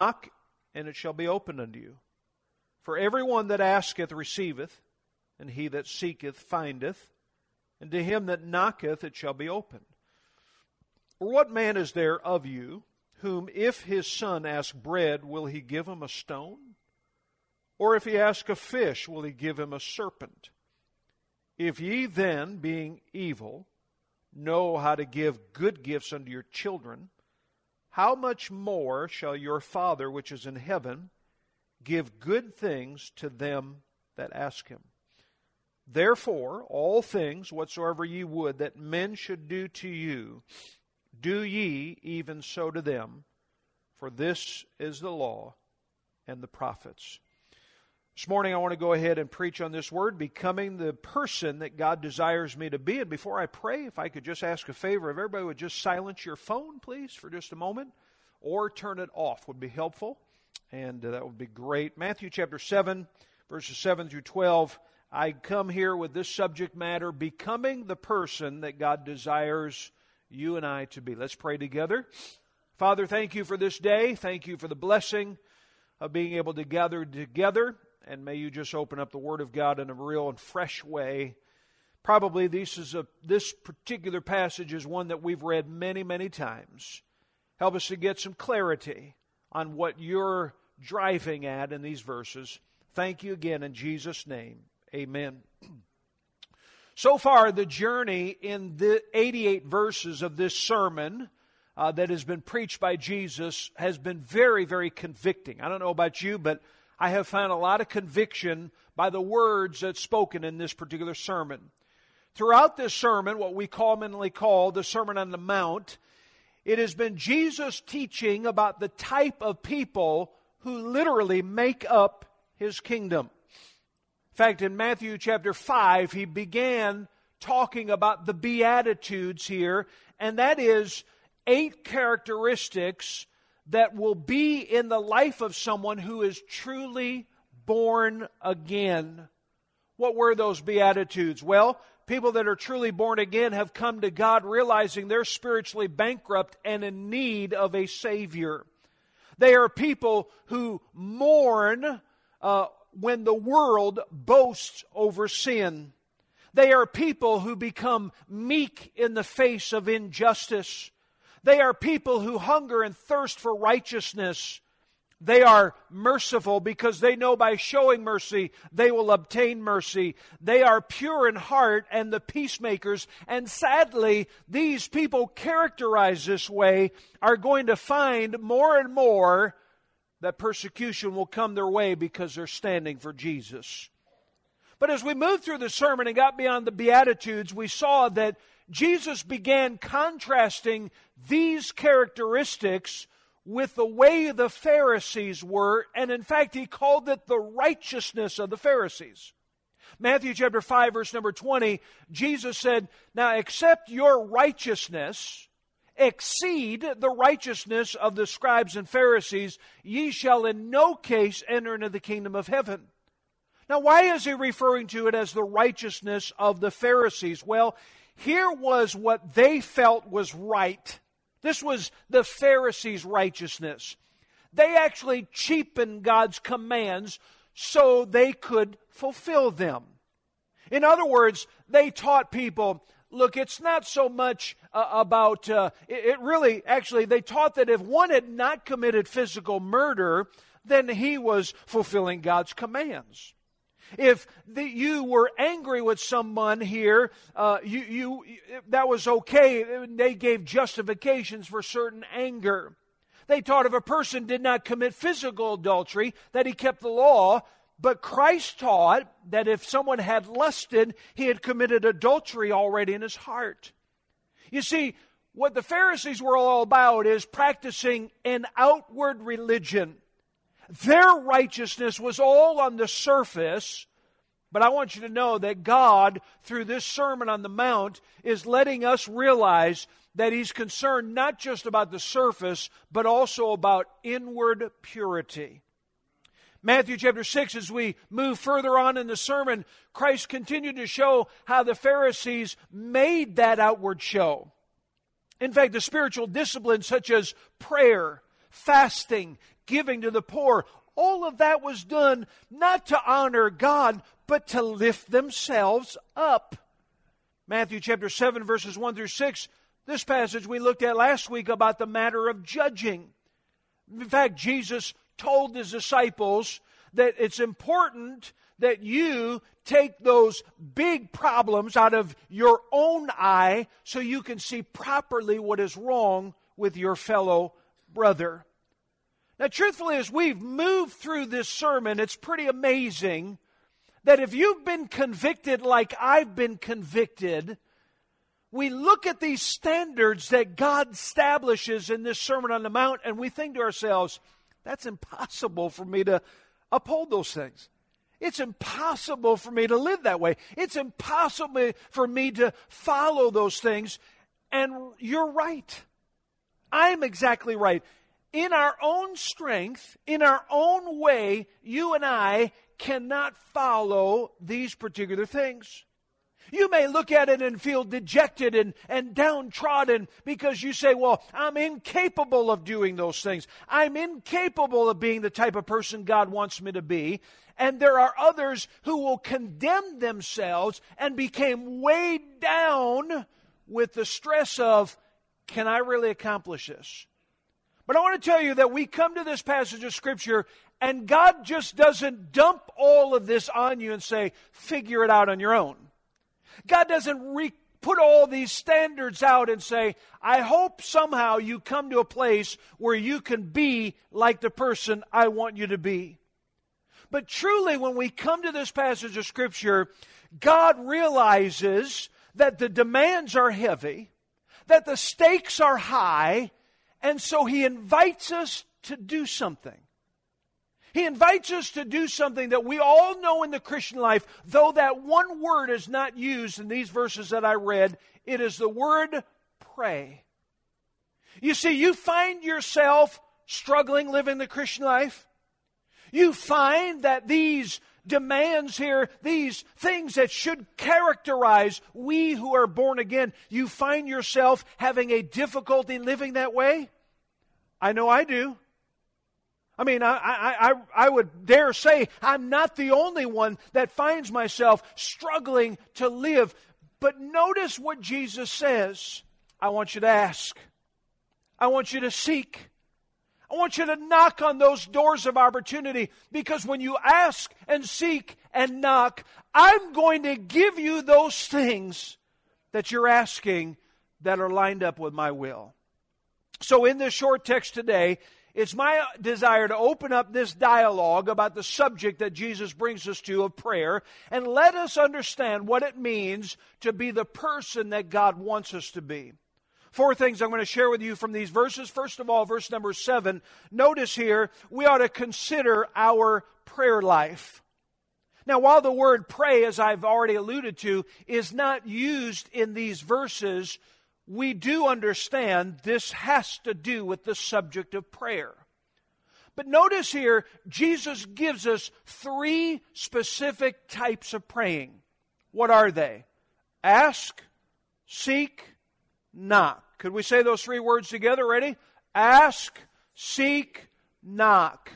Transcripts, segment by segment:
Knock, and it shall be opened unto you. For everyone that asketh receiveth, and he that seeketh findeth, and to him that knocketh it shall be opened. Or what man is there of you, whom if his son ask bread, will he give him a stone? Or if he ask a fish, will he give him a serpent? If ye then, being evil, know how to give good gifts unto your children, how much more shall your Father which is in heaven give good things to them that ask him? Therefore, all things whatsoever ye would that men should do to you, do ye even so to them, for this is the law and the prophets. This morning, I want to go ahead and preach on this word, becoming the person that God desires me to be. And before I pray, if I could just ask a favor, if everybody would just silence your phone, please, for just a moment, or turn it off, would be helpful. And uh, that would be great. Matthew chapter 7, verses 7 through 12. I come here with this subject matter becoming the person that God desires you and I to be. Let's pray together. Father, thank you for this day. Thank you for the blessing of being able to gather together and may you just open up the Word of God in a real and fresh way. Probably this is a this particular passage is one that we've read many, many times. Help us to get some clarity on what you're driving at in these verses. Thank you again in Jesus' name. Amen. So far, the journey in the 88 verses of this sermon uh, that has been preached by Jesus has been very, very convicting. I don't know about you, but I have found a lot of conviction by the words that's spoken in this particular sermon. Throughout this sermon, what we commonly call the Sermon on the Mount, it has been Jesus teaching about the type of people who literally make up his kingdom. In fact, in Matthew chapter 5, he began talking about the Beatitudes here, and that is eight characteristics that will be in the life of someone who is truly born again. What were those Beatitudes? Well, people that are truly born again have come to God realizing they're spiritually bankrupt and in need of a Savior. They are people who mourn uh, when the world boasts over sin. They are people who become meek in the face of injustice. They are people who hunger and thirst for righteousness. They are merciful because they know by showing mercy they will obtain mercy. They are pure in heart and the peacemakers. And sadly, these people characterized this way are going to find more and more that persecution will come their way because they're standing for Jesus. But as we moved through the sermon and got beyond the Beatitudes, we saw that Jesus began contrasting these characteristics with the way the Pharisees were, and in fact, he called it the righteousness of the Pharisees. Matthew chapter 5, verse number 20, Jesus said, Now, except your righteousness exceed the righteousness of the scribes and Pharisees, ye shall in no case enter into the kingdom of heaven. Now, why is he referring to it as the righteousness of the Pharisees? Well, here was what they felt was right. This was the Pharisees' righteousness. They actually cheapened God's commands so they could fulfill them. In other words, they taught people look, it's not so much uh, about, uh, it, it really, actually, they taught that if one had not committed physical murder, then he was fulfilling God's commands. If the, you were angry with someone here, uh, you, you, that was okay. They gave justifications for certain anger. They taught if a person did not commit physical adultery, that he kept the law. But Christ taught that if someone had lusted, he had committed adultery already in his heart. You see, what the Pharisees were all about is practicing an outward religion. Their righteousness was all on the surface, but I want you to know that God, through this Sermon on the Mount, is letting us realize that He's concerned not just about the surface, but also about inward purity. Matthew chapter 6, as we move further on in the sermon, Christ continued to show how the Pharisees made that outward show. In fact, the spiritual disciplines such as prayer, fasting, giving to the poor. All of that was done not to honor God, but to lift themselves up. Matthew chapter 7, verses 1 through 6, this passage we looked at last week about the matter of judging. In fact, Jesus told his disciples that it's important that you take those big problems out of your own eye so you can see properly what is wrong with your fellow brother. Now, truthfully, as we've moved through this sermon, it's pretty amazing that if you've been convicted like I've been convicted, we look at these standards that God establishes in this Sermon on the Mount and we think to ourselves, that's impossible for me to uphold those things. It's impossible for me to live that way. It's impossible for me to follow those things. And you're right. I'm exactly right. In our own strength, in our own way, you and I cannot follow these particular things. You may look at it and feel dejected and, and downtrodden because you say, Well, I'm incapable of doing those things. I'm incapable of being the type of person God wants me to be. And there are others who will condemn themselves and became weighed down with the stress of, Can I really accomplish this? But I want to tell you that we come to this passage of Scripture and God just doesn't dump all of this on you and say, figure it out on your own. God doesn't re- put all these standards out and say, I hope somehow you come to a place where you can be like the person I want you to be. But truly, when we come to this passage of Scripture, God realizes that the demands are heavy, that the stakes are high, and so He invites us to do something. He invites us to do something that we all know in the Christian life, though that one word is not used in these verses that I read. It is the word pray. You see, you find yourself struggling living the Christian life. You find that these demands here, these things that should characterize we who are born again, you find yourself having a difficulty living that way? I know I do. I mean, I, I, I, I would dare say I'm not the only one that finds myself struggling to live. But notice what Jesus says. I want you to ask. I want you to seek. I want you to knock on those doors of opportunity because when you ask and seek and knock, I'm going to give you those things that you're asking that are lined up with my will. So, in this short text today, it's my desire to open up this dialogue about the subject that Jesus brings us to of prayer and let us understand what it means to be the person that God wants us to be. Four things I'm going to share with you from these verses. First of all, verse number seven. Notice here, we ought to consider our prayer life. Now, while the word pray, as I've already alluded to, is not used in these verses, we do understand this has to do with the subject of prayer. But notice here, Jesus gives us three specific types of praying. What are they? Ask, seek, knock. Could we say those three words together? Ready? Ask, seek, knock.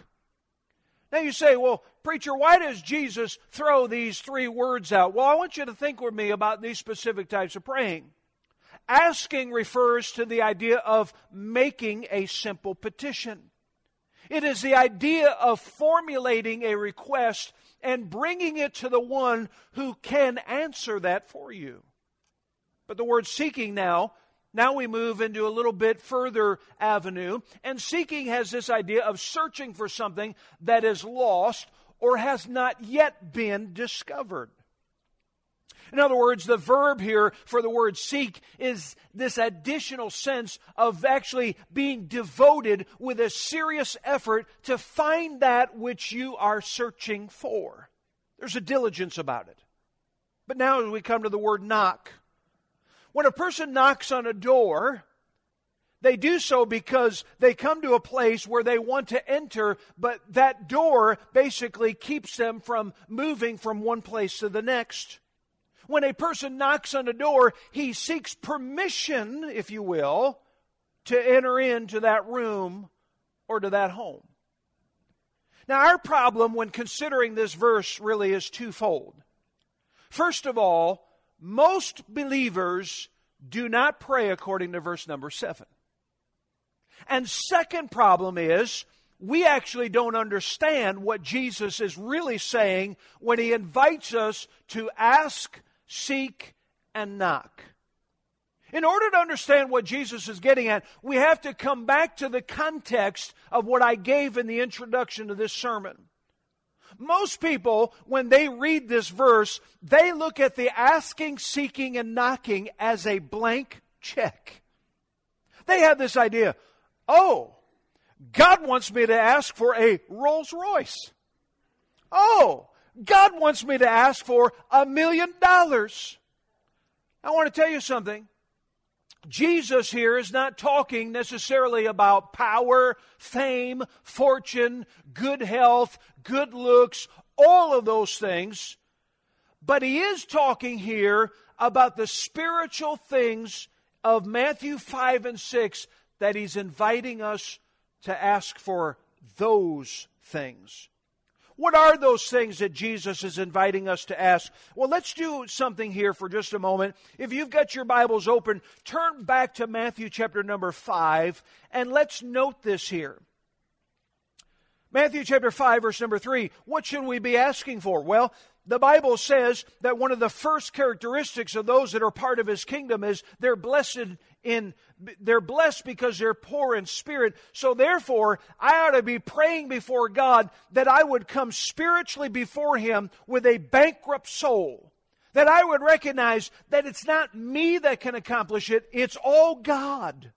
Now you say, well, preacher, why does Jesus throw these three words out? Well, I want you to think with me about these specific types of praying. Asking refers to the idea of making a simple petition. It is the idea of formulating a request and bringing it to the one who can answer that for you. But the word seeking now, now we move into a little bit further avenue. And seeking has this idea of searching for something that is lost or has not yet been discovered. In other words, the verb here for the word seek is this additional sense of actually being devoted with a serious effort to find that which you are searching for. There's a diligence about it. But now, as we come to the word knock, when a person knocks on a door, they do so because they come to a place where they want to enter, but that door basically keeps them from moving from one place to the next. When a person knocks on a door, he seeks permission, if you will, to enter into that room or to that home. Now, our problem when considering this verse really is twofold. First of all, most believers do not pray according to verse number 7. And second problem is we actually don't understand what Jesus is really saying when he invites us to ask, seek, and knock. In order to understand what Jesus is getting at, we have to come back to the context of what I gave in the introduction to this sermon. Most people, when they read this verse, they look at the asking, seeking, and knocking as a blank check. They have this idea oh, God wants me to ask for a Rolls Royce. Oh, God wants me to ask for a million dollars. I want to tell you something. Jesus here is not talking necessarily about power, fame, fortune, good health, good looks, all of those things. But he is talking here about the spiritual things of Matthew 5 and 6 that he's inviting us to ask for those things. What are those things that Jesus is inviting us to ask? Well, let's do something here for just a moment. If you've got your Bibles open, turn back to Matthew chapter number 5, and let's note this here. Matthew chapter 5, verse number 3. What should we be asking for? Well, the Bible says that one of the first characteristics of those that are part of his kingdom is they're blessed in they're blessed because they're poor in spirit. So therefore, I ought to be praying before God that I would come spiritually before him with a bankrupt soul. That I would recognize that it's not me that can accomplish it, it's all God.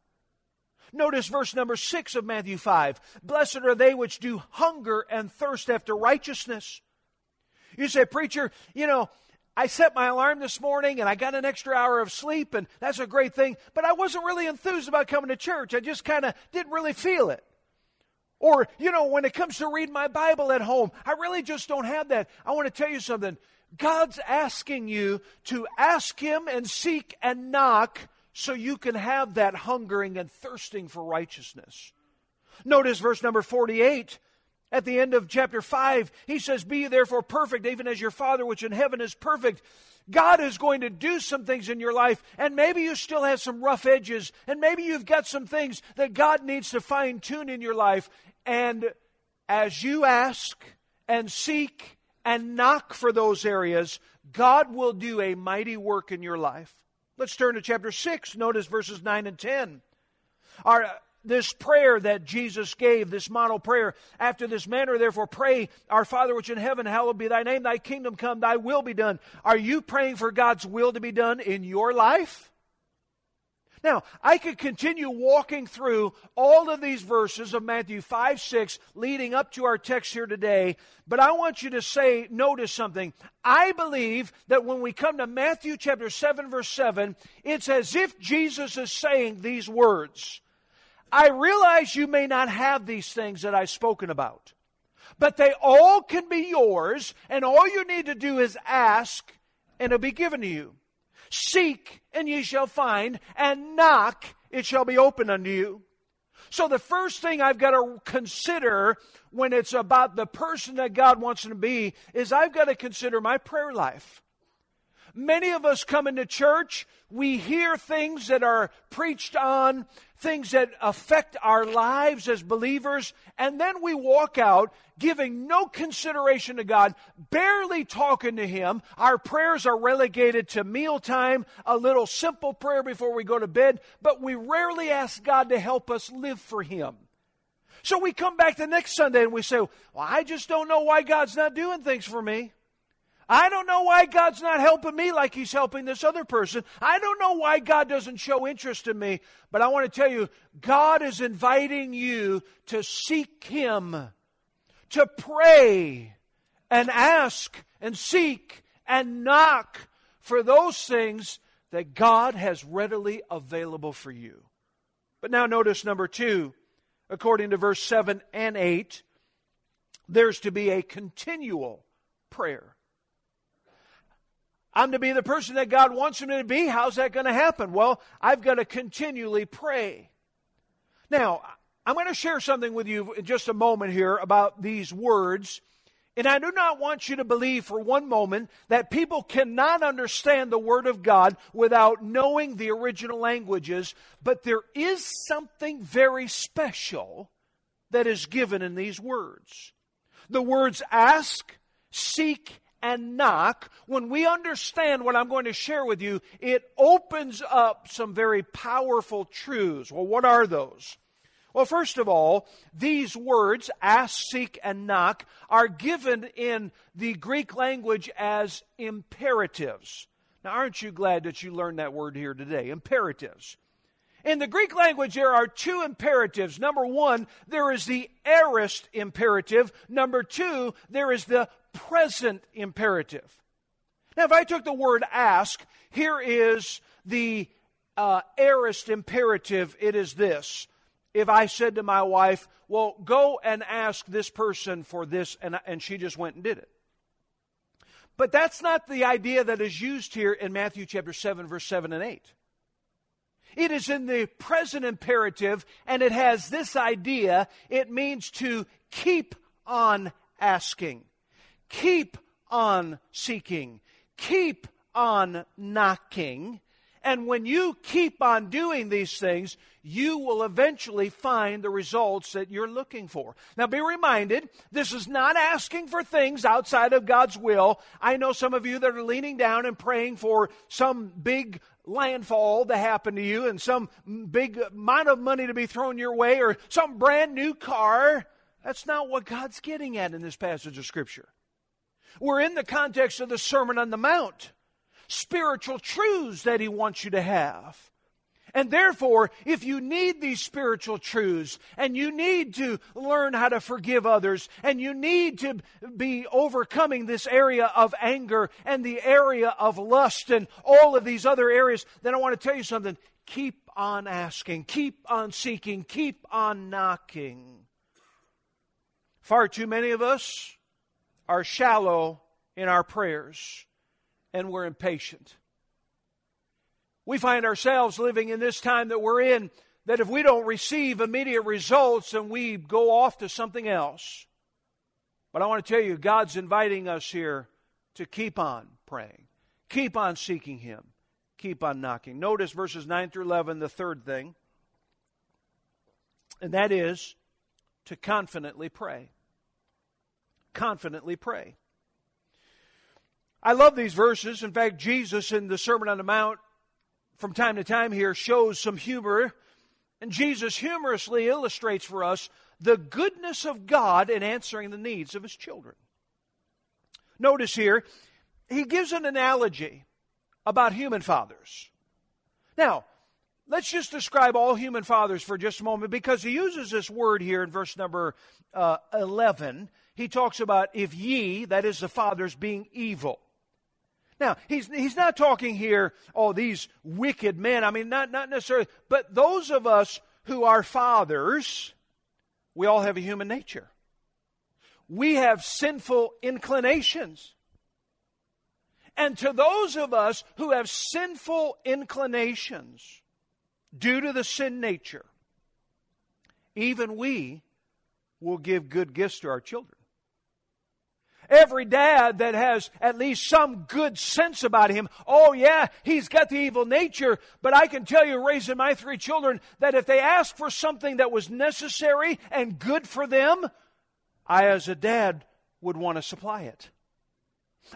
Notice verse number 6 of Matthew 5. Blessed are they which do hunger and thirst after righteousness you say, Preacher, you know, I set my alarm this morning and I got an extra hour of sleep, and that's a great thing, but I wasn't really enthused about coming to church. I just kind of didn't really feel it. Or, you know, when it comes to reading my Bible at home, I really just don't have that. I want to tell you something. God's asking you to ask Him and seek and knock so you can have that hungering and thirsting for righteousness. Notice verse number 48 at the end of chapter 5, he says, Be therefore perfect, even as your Father which in heaven is perfect. God is going to do some things in your life, and maybe you still have some rough edges, and maybe you've got some things that God needs to fine tune in your life. And as you ask and seek and knock for those areas, God will do a mighty work in your life. Let's turn to chapter 6. Notice verses 9 and 10. Our, this prayer that Jesus gave, this model prayer. After this manner, therefore, pray, Our Father which in heaven, hallowed be thy name, thy kingdom come, thy will be done. Are you praying for God's will to be done in your life? Now, I could continue walking through all of these verses of Matthew 5, 6, leading up to our text here today, but I want you to say, notice something. I believe that when we come to Matthew chapter 7, verse 7, it's as if Jesus is saying these words I realize you may not have these things that I've spoken about, but they all can be yours, and all you need to do is ask, and it'll be given to you. Seek, and ye shall find, and knock, it shall be open unto you. So, the first thing I've got to consider when it's about the person that God wants to be is I've got to consider my prayer life. Many of us come into church, we hear things that are preached on, things that affect our lives as believers, and then we walk out giving no consideration to God, barely talking to Him. Our prayers are relegated to mealtime, a little simple prayer before we go to bed, but we rarely ask God to help us live for Him. So we come back the next Sunday and we say, Well, I just don't know why God's not doing things for me. I don't know why God's not helping me like He's helping this other person. I don't know why God doesn't show interest in me. But I want to tell you, God is inviting you to seek Him, to pray and ask and seek and knock for those things that God has readily available for you. But now notice number two, according to verse 7 and 8, there's to be a continual prayer. I'm to be the person that God wants me to be. How's that going to happen? Well, I've got to continually pray. Now, I'm going to share something with you in just a moment here about these words. And I do not want you to believe for one moment that people cannot understand the Word of God without knowing the original languages, but there is something very special that is given in these words. The words ask, seek, and knock, when we understand what I'm going to share with you, it opens up some very powerful truths. Well, what are those? Well, first of all, these words, ask, seek, and knock, are given in the Greek language as imperatives. Now, aren't you glad that you learned that word here today? Imperatives. In the Greek language, there are two imperatives. Number one, there is the aorist imperative. Number two, there is the present imperative. Now, if I took the word ask, here is the uh, aorist imperative. It is this if I said to my wife, Well, go and ask this person for this, and, and she just went and did it. But that's not the idea that is used here in Matthew chapter 7, verse 7 and 8. It is in the present imperative, and it has this idea it means to keep on asking, keep on seeking, keep on knocking. And when you keep on doing these things, you will eventually find the results that you're looking for. Now, be reminded, this is not asking for things outside of God's will. I know some of you that are leaning down and praying for some big landfall to happen to you and some big amount of money to be thrown your way or some brand new car. That's not what God's getting at in this passage of Scripture. We're in the context of the Sermon on the Mount spiritual truths that He wants you to have. And therefore, if you need these spiritual truths and you need to learn how to forgive others and you need to be overcoming this area of anger and the area of lust and all of these other areas, then I want to tell you something. Keep on asking, keep on seeking, keep on knocking. Far too many of us are shallow in our prayers and we're impatient. We find ourselves living in this time that we're in that if we don't receive immediate results, then we go off to something else. But I want to tell you, God's inviting us here to keep on praying, keep on seeking Him, keep on knocking. Notice verses 9 through 11, the third thing, and that is to confidently pray. Confidently pray. I love these verses. In fact, Jesus in the Sermon on the Mount, from time to time here, shows some humor. And Jesus humorously illustrates for us the goodness of God in answering the needs of his children. Notice here, he gives an analogy about human fathers. Now, let's just describe all human fathers for just a moment because he uses this word here in verse number uh, 11. He talks about if ye, that is the fathers, being evil. Now, he's, he's not talking here, oh, these wicked men. I mean, not, not necessarily, but those of us who are fathers, we all have a human nature. We have sinful inclinations. And to those of us who have sinful inclinations due to the sin nature, even we will give good gifts to our children. Every dad that has at least some good sense about him, oh yeah, he's got the evil nature, but I can tell you, raising my three children, that if they asked for something that was necessary and good for them, I, as a dad, would want to supply it.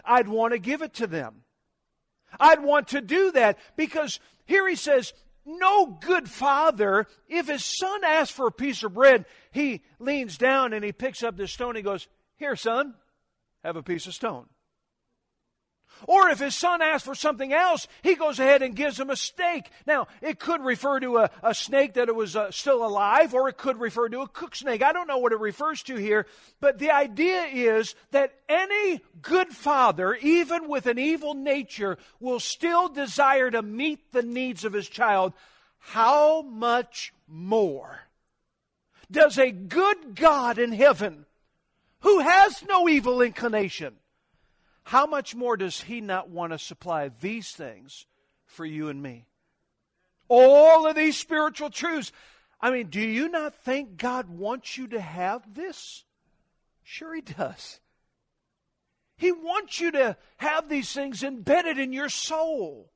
I'd want to give it to them. I'd want to do that because here he says, no good father, if his son asks for a piece of bread, he leans down and he picks up this stone. He goes, Here, son, have a piece of stone. Or if his son asks for something else, he goes ahead and gives him a steak. Now, it could refer to a, a snake that was uh, still alive, or it could refer to a cook snake. I don't know what it refers to here, but the idea is that any good father, even with an evil nature, will still desire to meet the needs of his child. How much more does a good God in heaven who has no evil inclination, how much more does he not want to supply these things for you and me? All of these spiritual truths. I mean, do you not think God wants you to have this? Sure, He does. He wants you to have these things embedded in your soul.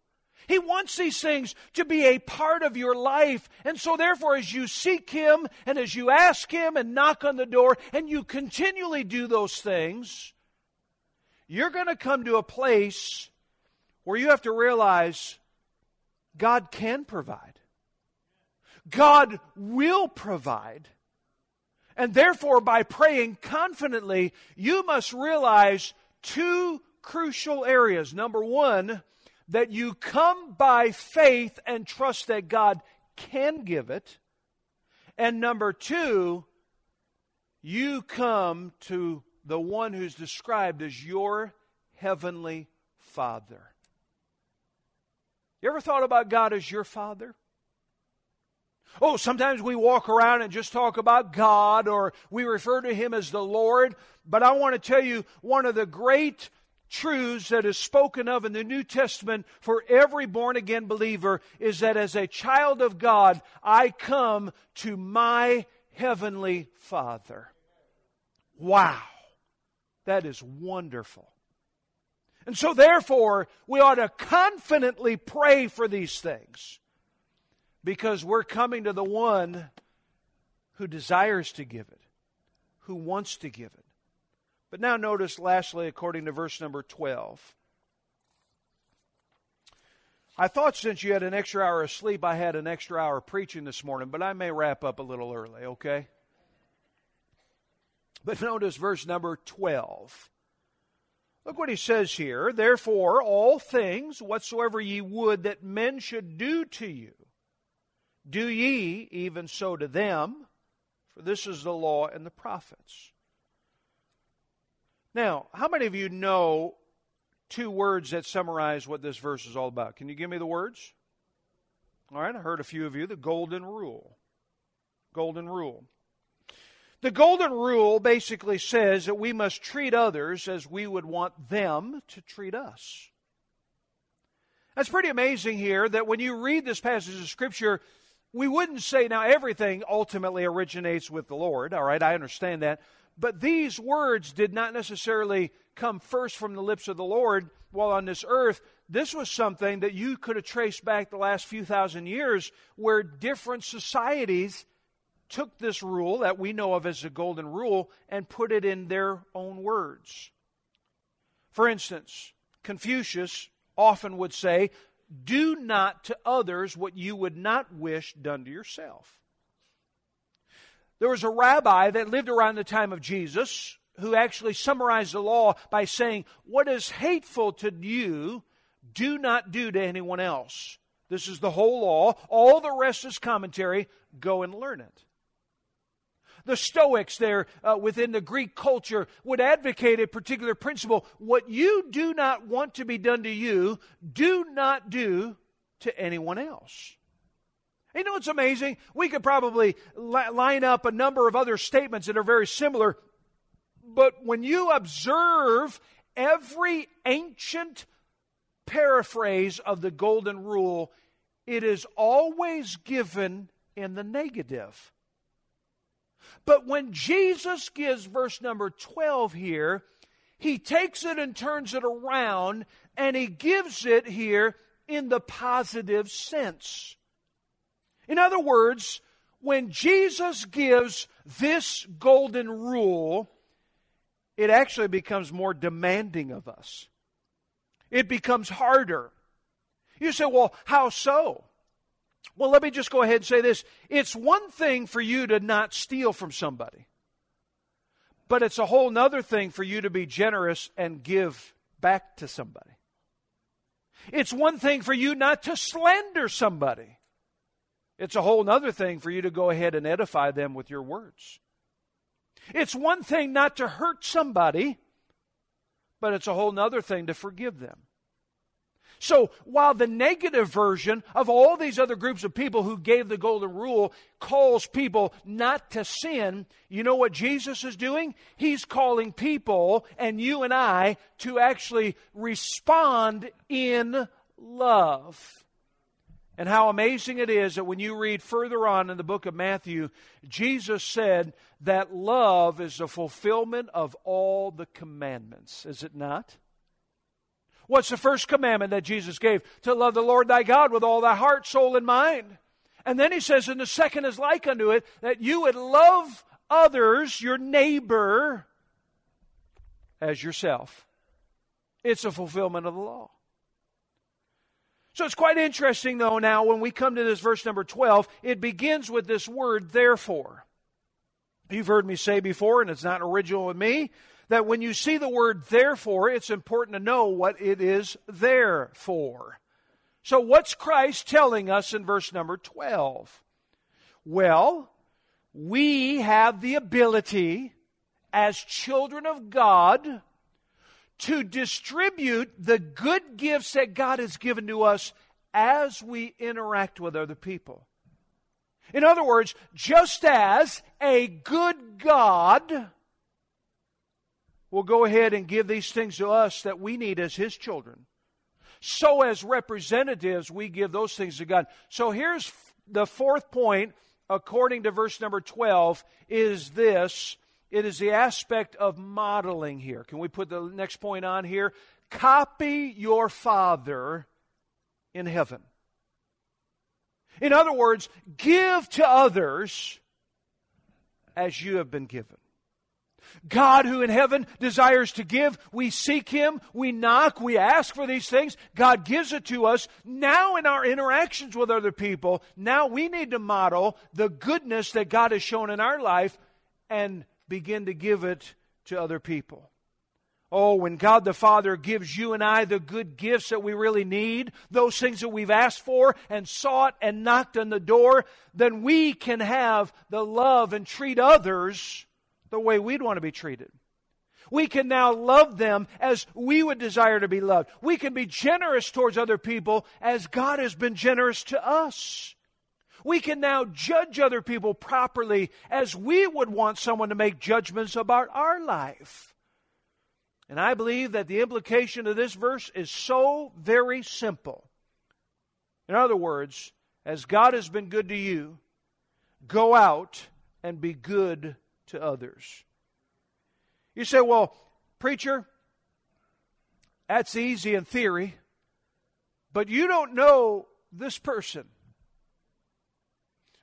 He wants these things to be a part of your life. And so, therefore, as you seek Him and as you ask Him and knock on the door and you continually do those things, you're going to come to a place where you have to realize God can provide. God will provide. And therefore, by praying confidently, you must realize two crucial areas. Number one, that you come by faith and trust that God can give it. And number two, you come to the one who's described as your heavenly Father. You ever thought about God as your Father? Oh, sometimes we walk around and just talk about God or we refer to Him as the Lord. But I want to tell you one of the great truths that is spoken of in the New Testament for every born again believer is that as a child of God, I come to my heavenly Father. Wow. That is wonderful. And so, therefore, we ought to confidently pray for these things because we're coming to the one who desires to give it, who wants to give it. But now, notice, lastly, according to verse number 12. I thought since you had an extra hour of sleep, I had an extra hour preaching this morning, but I may wrap up a little early, okay? But notice verse number 12. Look what he says here. Therefore, all things whatsoever ye would that men should do to you, do ye even so to them, for this is the law and the prophets. Now, how many of you know two words that summarize what this verse is all about? Can you give me the words? All right, I heard a few of you. The golden rule. Golden rule. The golden rule basically says that we must treat others as we would want them to treat us. That's pretty amazing here that when you read this passage of Scripture, we wouldn't say now everything ultimately originates with the Lord. All right, I understand that. But these words did not necessarily come first from the lips of the Lord while on this earth. This was something that you could have traced back the last few thousand years where different societies took this rule that we know of as the golden rule and put it in their own words. For instance, Confucius often would say, Do not to others what you would not wish done to yourself. There was a rabbi that lived around the time of Jesus who actually summarized the law by saying, What is hateful to you, do not do to anyone else. This is the whole law. All the rest is commentary. Go and learn it the Stoics there uh, within the Greek culture would advocate a particular principle. What you do not want to be done to you, do not do to anyone else. You know what's amazing? We could probably li- line up a number of other statements that are very similar, but when you observe every ancient paraphrase of the Golden Rule, it is always given in the negative. But when Jesus gives verse number 12 here, he takes it and turns it around and he gives it here in the positive sense. In other words, when Jesus gives this golden rule, it actually becomes more demanding of us. It becomes harder. You say, well, how so? Well, let me just go ahead and say this. It's one thing for you to not steal from somebody, but it's a whole other thing for you to be generous and give back to somebody. It's one thing for you not to slander somebody. It's a whole other thing for you to go ahead and edify them with your words. It's one thing not to hurt somebody, but it's a whole other thing to forgive them. So while the negative version of all these other groups of people who gave the golden rule calls people not to sin, you know what Jesus is doing? He's calling people and you and I to actually respond in love. And how amazing it is that when you read further on in the book of Matthew, Jesus said that love is the fulfillment of all the commandments, is it not? What's the first commandment that Jesus gave? To love the Lord thy God with all thy heart, soul, and mind. And then he says, and the second is like unto it, that you would love others, your neighbor, as yourself. It's a fulfillment of the law. So it's quite interesting, though, now when we come to this verse number 12, it begins with this word, therefore. You've heard me say before, and it's not original with me, that when you see the word therefore, it's important to know what it is there for. So, what's Christ telling us in verse number 12? Well, we have the ability as children of God to distribute the good gifts that God has given to us as we interact with other people. In other words, just as a good God will go ahead and give these things to us that we need as His children, so as representatives, we give those things to God. So here's the fourth point, according to verse number 12, is this it is the aspect of modeling here. Can we put the next point on here? Copy your Father in heaven. In other words, give to others as you have been given. God, who in heaven desires to give, we seek Him, we knock, we ask for these things. God gives it to us. Now, in our interactions with other people, now we need to model the goodness that God has shown in our life and begin to give it to other people. Oh, when God the Father gives you and I the good gifts that we really need, those things that we've asked for and sought and knocked on the door, then we can have the love and treat others the way we'd want to be treated. We can now love them as we would desire to be loved. We can be generous towards other people as God has been generous to us. We can now judge other people properly as we would want someone to make judgments about our life. And I believe that the implication of this verse is so very simple. In other words, as God has been good to you, go out and be good to others. You say, well, preacher, that's easy in theory, but you don't know this person.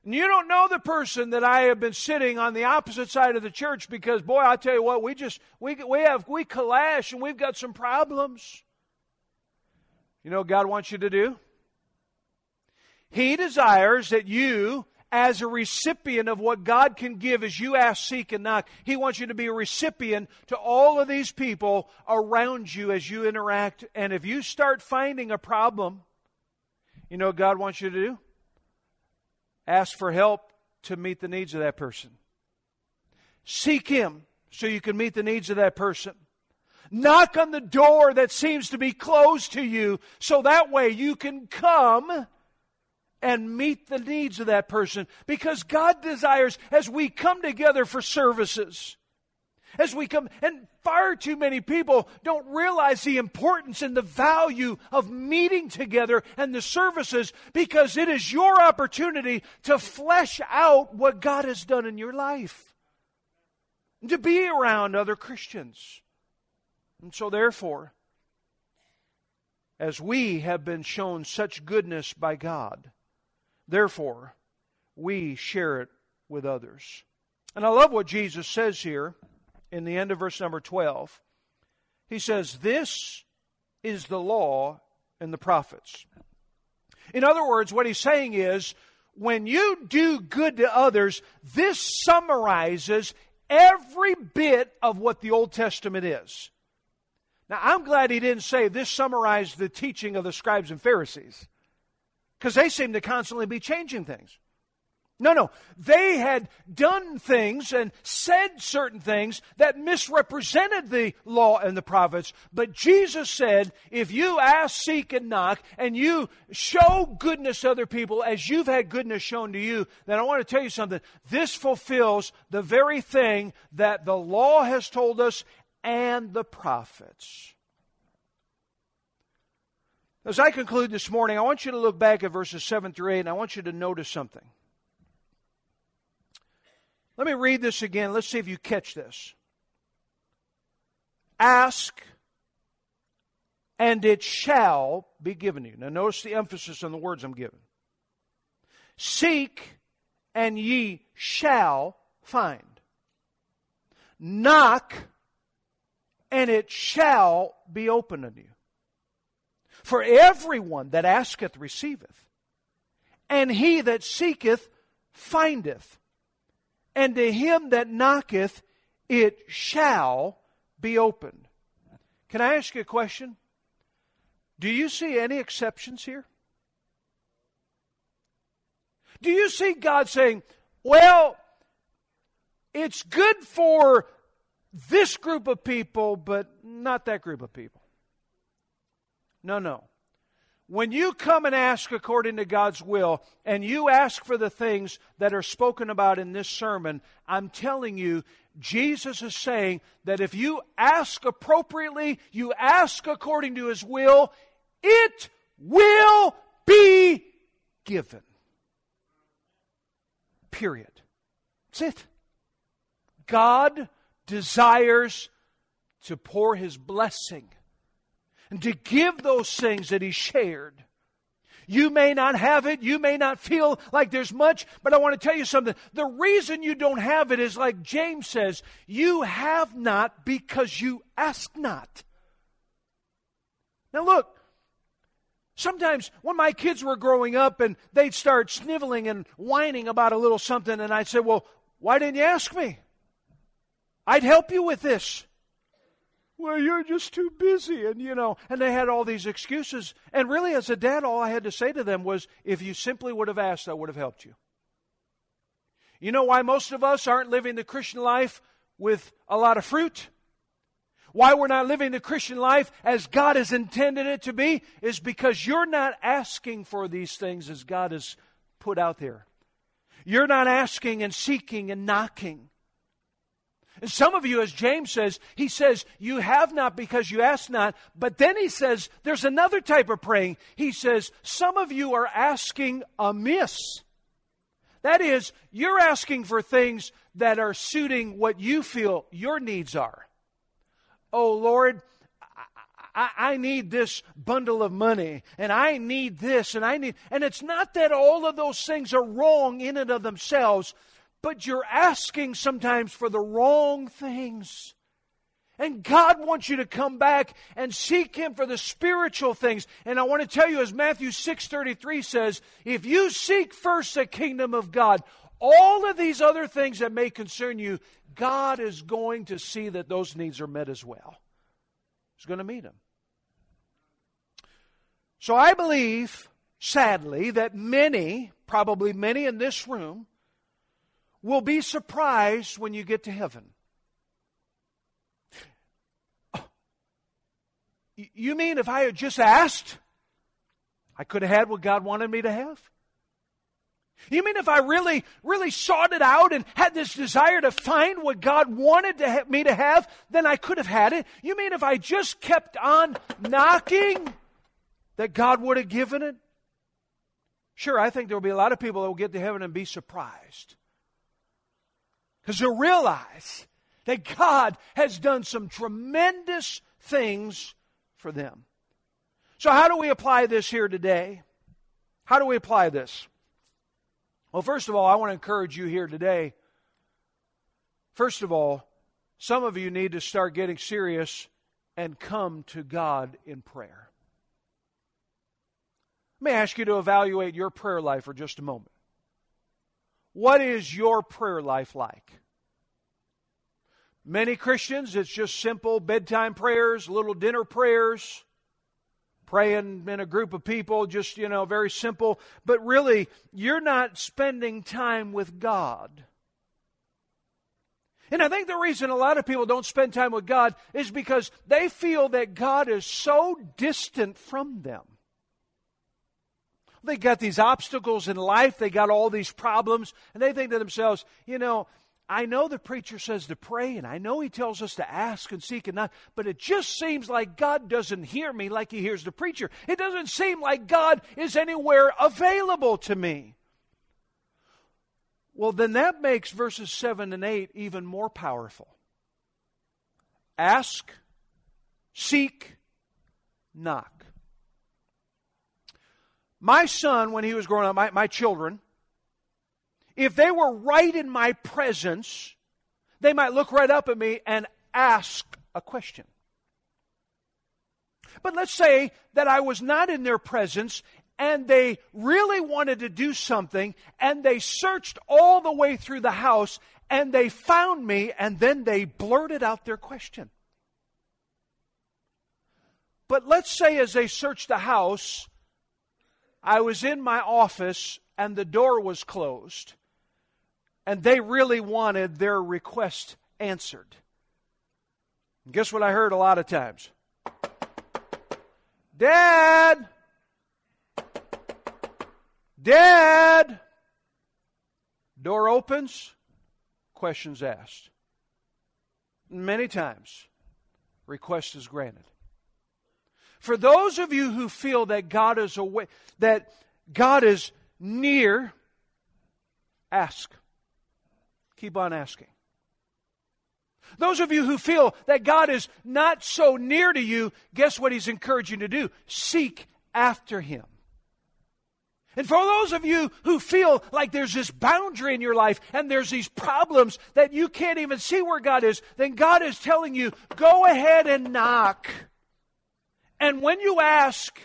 And you don't know the person that I have been sitting on the opposite side of the church because, boy, I tell you what, we just, we, we have, we clash and we've got some problems. You know what God wants you to do? He desires that you, as a recipient of what God can give as you ask, seek, and knock, He wants you to be a recipient to all of these people around you as you interact. And if you start finding a problem, you know what God wants you to do? Ask for help to meet the needs of that person. Seek Him so you can meet the needs of that person. Knock on the door that seems to be closed to you so that way you can come and meet the needs of that person. Because God desires, as we come together for services, as we come, and far too many people don't realize the importance and the value of meeting together and the services because it is your opportunity to flesh out what God has done in your life. To be around other Christians. And so, therefore, as we have been shown such goodness by God, therefore, we share it with others. And I love what Jesus says here in the end of verse number 12. He says, This is the law and the prophets. In other words, what he's saying is, when you do good to others, this summarizes every bit of what the Old Testament is. Now, I'm glad he didn't say this summarized the teaching of the scribes and Pharisees, because they seem to constantly be changing things. No, no. They had done things and said certain things that misrepresented the law and the prophets. But Jesus said, if you ask, seek, and knock, and you show goodness to other people as you've had goodness shown to you, then I want to tell you something. This fulfills the very thing that the law has told us and the prophets. As I conclude this morning, I want you to look back at verses 7 through 8, and I want you to notice something. Let me read this again. Let's see if you catch this. Ask, and it shall be given you. Now, notice the emphasis on the words I'm giving. Seek, and ye shall find. Knock, and it shall be open unto you. For everyone that asketh receiveth, and he that seeketh findeth, and to him that knocketh it shall be opened. Can I ask you a question? Do you see any exceptions here? Do you see God saying, well, it's good for this group of people, but not that group of people? No, no. When you come and ask according to God's will, and you ask for the things that are spoken about in this sermon, I'm telling you, Jesus is saying that if you ask appropriately, you ask according to His will, it will be given. Period. That's it. God desires to pour His blessing and to give those things that He shared. You may not have it. You may not feel like there's much, but I want to tell you something. The reason you don't have it is like James says, you have not because you ask not. Now look, sometimes when my kids were growing up and they'd start sniveling and whining about a little something, and I'd say, well, why didn't you ask me? I'd help you with this well, you're just too busy. And, you know, and they had all these excuses. And really, as a dad, all I had to say to them was, if you simply would have asked, I would have helped you. You know why most of us aren't living the Christian life with a lot of fruit? Why we're not living the Christian life as God has intended it to be is because you're not asking for these things as God has put out there. You're not asking and seeking and knocking. And some of you, as James says, he says, You have not because you ask not. But then he says, There's another type of praying. He says, Some of you are asking amiss. That is, you're asking for things that are suiting what you feel your needs are. Oh, Lord, I, need this bundle of money, and I need this, and I need. And it's not that all of those things are wrong in and of themselves, but you're asking sometimes for the wrong things. And God wants you to come back and seek Him for the spiritual things. And I want to tell you, as Matthew 6.33 says, if you seek first the kingdom of God, all of these other things that may concern you, God is going to see that those needs are met as well. He's going to meet them. So I believe, sadly, that many, probably many in this room, will be surprised when you get to heaven. You mean if I had just asked, I could have had what God wanted me to have? You mean if I really, really sought it out and had this desire to find what God wanted to ha- me to have, then I could have had it? You mean if I just kept on knocking, that God would have given it? Sure, I think there will be a lot of people that will get to heaven and be surprised. Because they'll realize that God has done some tremendous things for them. So, how do we apply this here today? How do we apply this? Well, first of all, I want to encourage you here today. First of all, some of you need to start getting serious and come to God in prayer. Let me ask you to evaluate your prayer life for just a moment. What is your prayer life like? Many Christians, it's just simple bedtime prayers, little dinner prayers, praying in a group of people, just, you know, very simple. But really, you're not spending time with God. And I think the reason a lot of people don't spend time with God is because they feel that God is so distant from them. They got these obstacles in life, they got all these problems, and they think to themselves, you know, I know the preacher says to pray, and I know he tells us to ask and seek and not, but it just seems like God doesn't hear me like he hears the preacher. It doesn't seem like God is anywhere available to me. Well, then that makes verses 7 and 8 even more powerful. Ask, seek, knock. My son, when he was growing up, my, my children, if they were right in my presence, they might look right up at me and ask a question. But let's say that I was not in their presence and they really wanted to do something and they searched all the way through the house and they found me and then they blurted out their question. But let's say as they searched the house, I was in my office and the door was closed and they really wanted their request answered. And guess what I heard a lot of times? Dad! Dad! Door opens, questions asked. Many times, request is granted. For those of you who feel that God is away, that God is near, ask. Keep on asking. Those of you who feel that God is not so near to you, guess what He's encouraging you to do? Seek after Him. And for those of you who feel like there's this boundary in your life and there's these problems that you can't even see where God is, then God is telling you, go ahead and knock. And when you ask,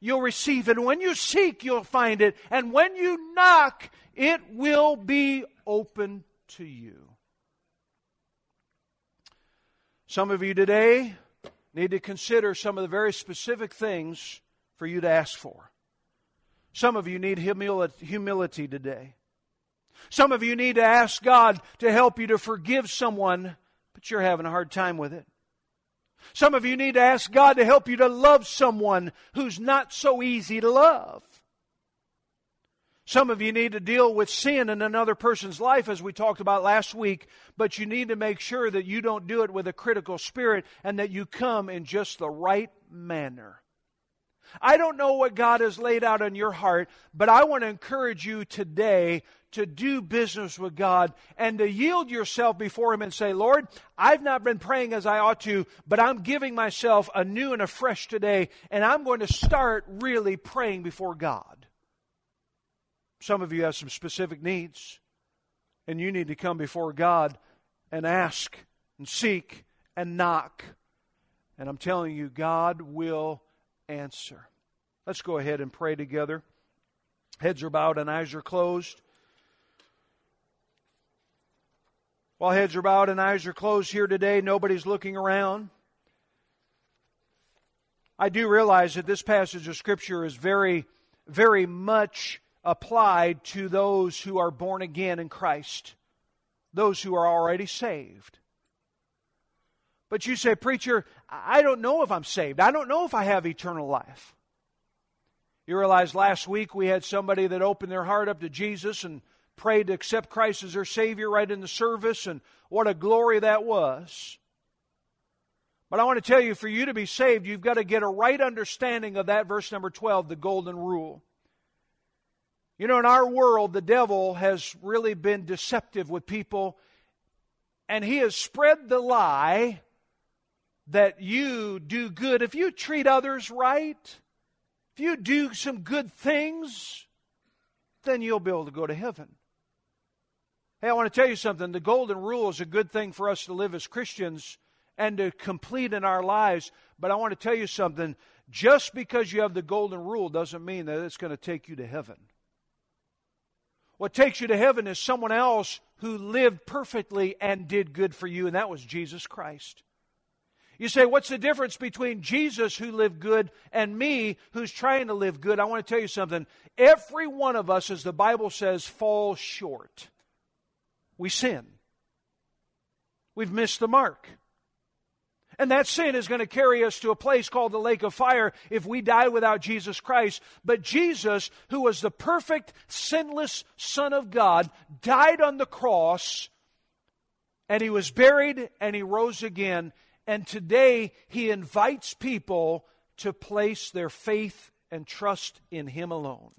you'll receive it. And when you seek, you'll find it. And when you knock, it will be open to you. Some of you today need to consider some of the very specific things for you to ask for. Some of you need humility today. Some of you need to ask God to help you to forgive someone, but you're having a hard time with it. Some of you need to ask God to help you to love someone who's not so easy to love. Some of you need to deal with sin in another person's life, as we talked about last week, but you need to make sure that you don't do it with a critical spirit and that you come in just the right manner. I don't know what God has laid out on your heart, but I want to encourage you today to do business with God and to yield yourself before Him and say, Lord, I've not been praying as I ought to, but I'm giving myself anew and afresh today, and I'm going to start really praying before God. Some of you have some specific needs, and you need to come before God and ask and seek and knock. And I'm telling you, God will answer. Let's go ahead and pray together. Heads are bowed and eyes are closed. While heads are bowed and eyes are closed here today, nobody's looking around. I do realize that this passage of Scripture is very, very much applied to those who are born again in Christ, those who are already saved. But you say, Preacher, I don't know if I'm saved. I don't know if I have eternal life. You realize last week we had somebody that opened their heart up to Jesus and prayed to accept Christ as their Savior right in the service, and what a glory that was. But I want to tell you, for you to be saved, you've got to get a right understanding of that verse number 12, the golden rule. You know, in our world, the devil has really been deceptive with people, and he has spread the lie that you do good. If you treat others right, if you do some good things, then you'll be able to go to heaven. Hey, I want to tell you something. The golden rule is a good thing for us to live as Christians and to complete in our lives. But I want to tell you something. Just because you have the golden rule doesn't mean that it's going to take you to heaven. What takes you to heaven is someone else who lived perfectly and did good for you, and that was Jesus Christ. You say, what's the difference between Jesus who lived good and me who's trying to live good? I want to tell you something. Every one of us, as the Bible says, falls short. We sin. We've missed the mark. And that sin is going to carry us to a place called the lake of fire if we die without Jesus Christ. But Jesus, who was the perfect, sinless Son of God, died on the cross and he was buried and he rose again. And today he invites people to place their faith and trust in him alone.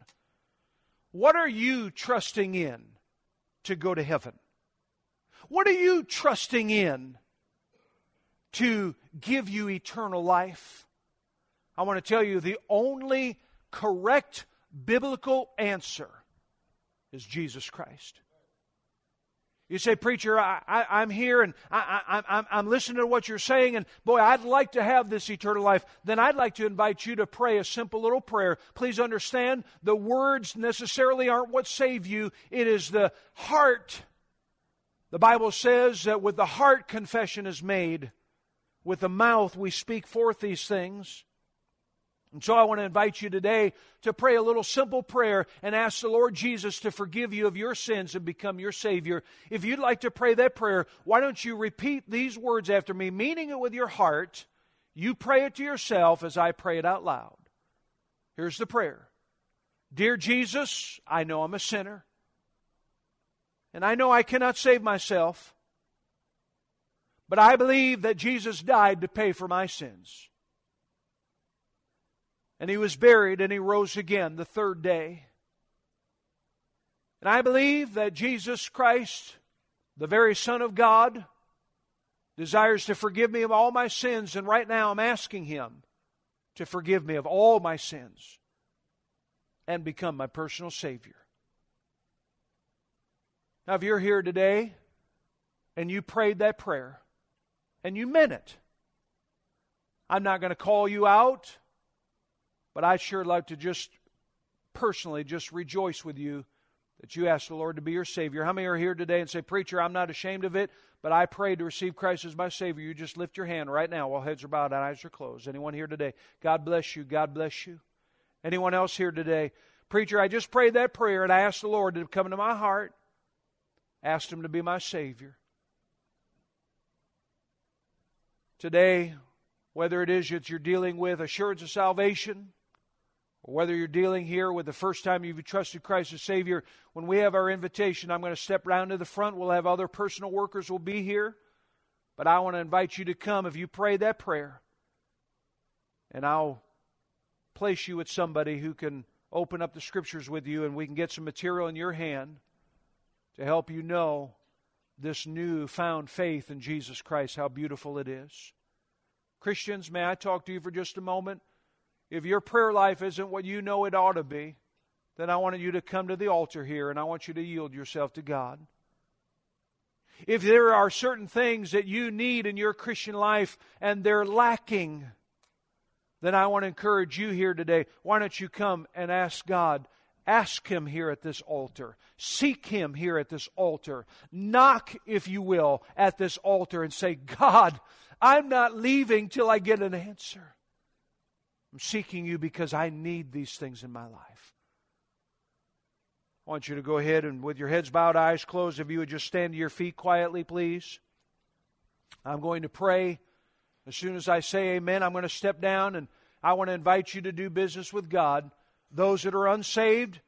What are you trusting in to go to heaven? What are you trusting in to give you eternal life? I want to tell you the only correct biblical answer is Jesus Christ. You say, Preacher, I, am here and I, I, I'm listening to what you're saying, and boy, I'd like to have this eternal life. Then I'd like to invite you to pray a simple little prayer. Please understand, the words necessarily aren't what save you, it is the heart. The Bible says that with the heart confession is made, with the mouth we speak forth these things. And so I want to invite you today to pray a little simple prayer and ask the Lord Jesus to forgive you of your sins and become your Savior. If you'd like to pray that prayer, why don't you repeat these words after me, meaning it with your heart? You pray it to yourself as I pray it out loud. Here's the prayer Dear Jesus, I know I'm a sinner, and I know I cannot save myself, but I believe that Jesus died to pay for my sins. And he was buried and he rose again the third day. And I believe that Jesus Christ, the very Son of God, desires to forgive me of all my sins. And right now I'm asking him to forgive me of all my sins and become my personal Savior. Now, if you're here today and you prayed that prayer and you meant it, I'm not going to call you out. But I'd sure like to just personally just rejoice with you that you asked the Lord to be your Savior. How many are here today and say, Preacher, I'm not ashamed of it, but I prayed to receive Christ as my Savior? You just lift your hand right now while heads are bowed and eyes are closed. Anyone here today? God bless you. God bless you. Anyone else here today? Preacher, I just prayed that prayer and I asked the Lord to come into my heart, asked Him to be my Savior. Today, whether it is that you're dealing with assurance of salvation, or whether you're dealing here with the first time you've trusted Christ as Savior, when we have our invitation, I'm going to step round to the front. We'll have other personal workers will be here. But I want to invite you to come if you pray that prayer. And I'll place you with somebody who can open up the scriptures with you and we can get some material in your hand to help you know this new found faith in Jesus Christ, how beautiful it is. Christians, may I talk to you for just a moment? If your prayer life isn't what you know it ought to be, then I want you to come to the altar here and I want you to yield yourself to God. If there are certain things that you need in your Christian life and they're lacking, then I want to encourage you here today. Why don't you come and ask God? Ask Him here at this altar. Seek Him here at this altar. Knock, if you will, at this altar and say, God, I'm not leaving till I get an answer. I'm seeking you because I need these things in my life. I want you to go ahead and, with your heads bowed, eyes closed, if you would just stand to your feet quietly, please. I'm going to pray. As soon as I say amen, I'm going to step down and I want to invite you to do business with God. Those that are unsaved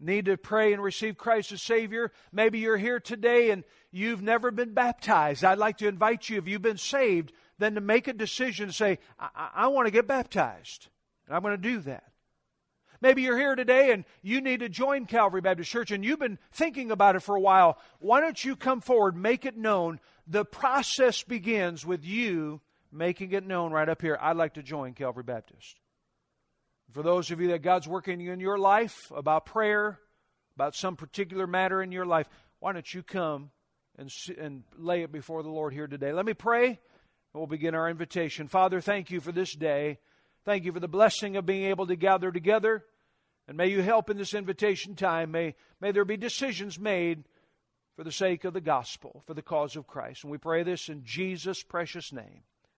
need to pray and receive Christ as Savior. Maybe you're here today and you've never been baptized. I'd like to invite you, if you've been saved, than to make a decision to say, I, I want to get baptized. And I'm going to do that. Maybe you're here today and you need to join Calvary Baptist Church and you've been thinking about it for a while. Why don't you come forward, make it known? The process begins with you making it known right up here. I'd like to join Calvary Baptist. For those of you that God's working in your life about prayer, about some particular matter in your life, why don't you come and, and lay it before the Lord here today? Let me pray. We'll begin our invitation. Father, thank you for this day. Thank you for the blessing of being able to gather together. And may you help in this invitation time. May, may there be decisions made for the sake of the gospel, for the cause of Christ. And we pray this in Jesus' precious name.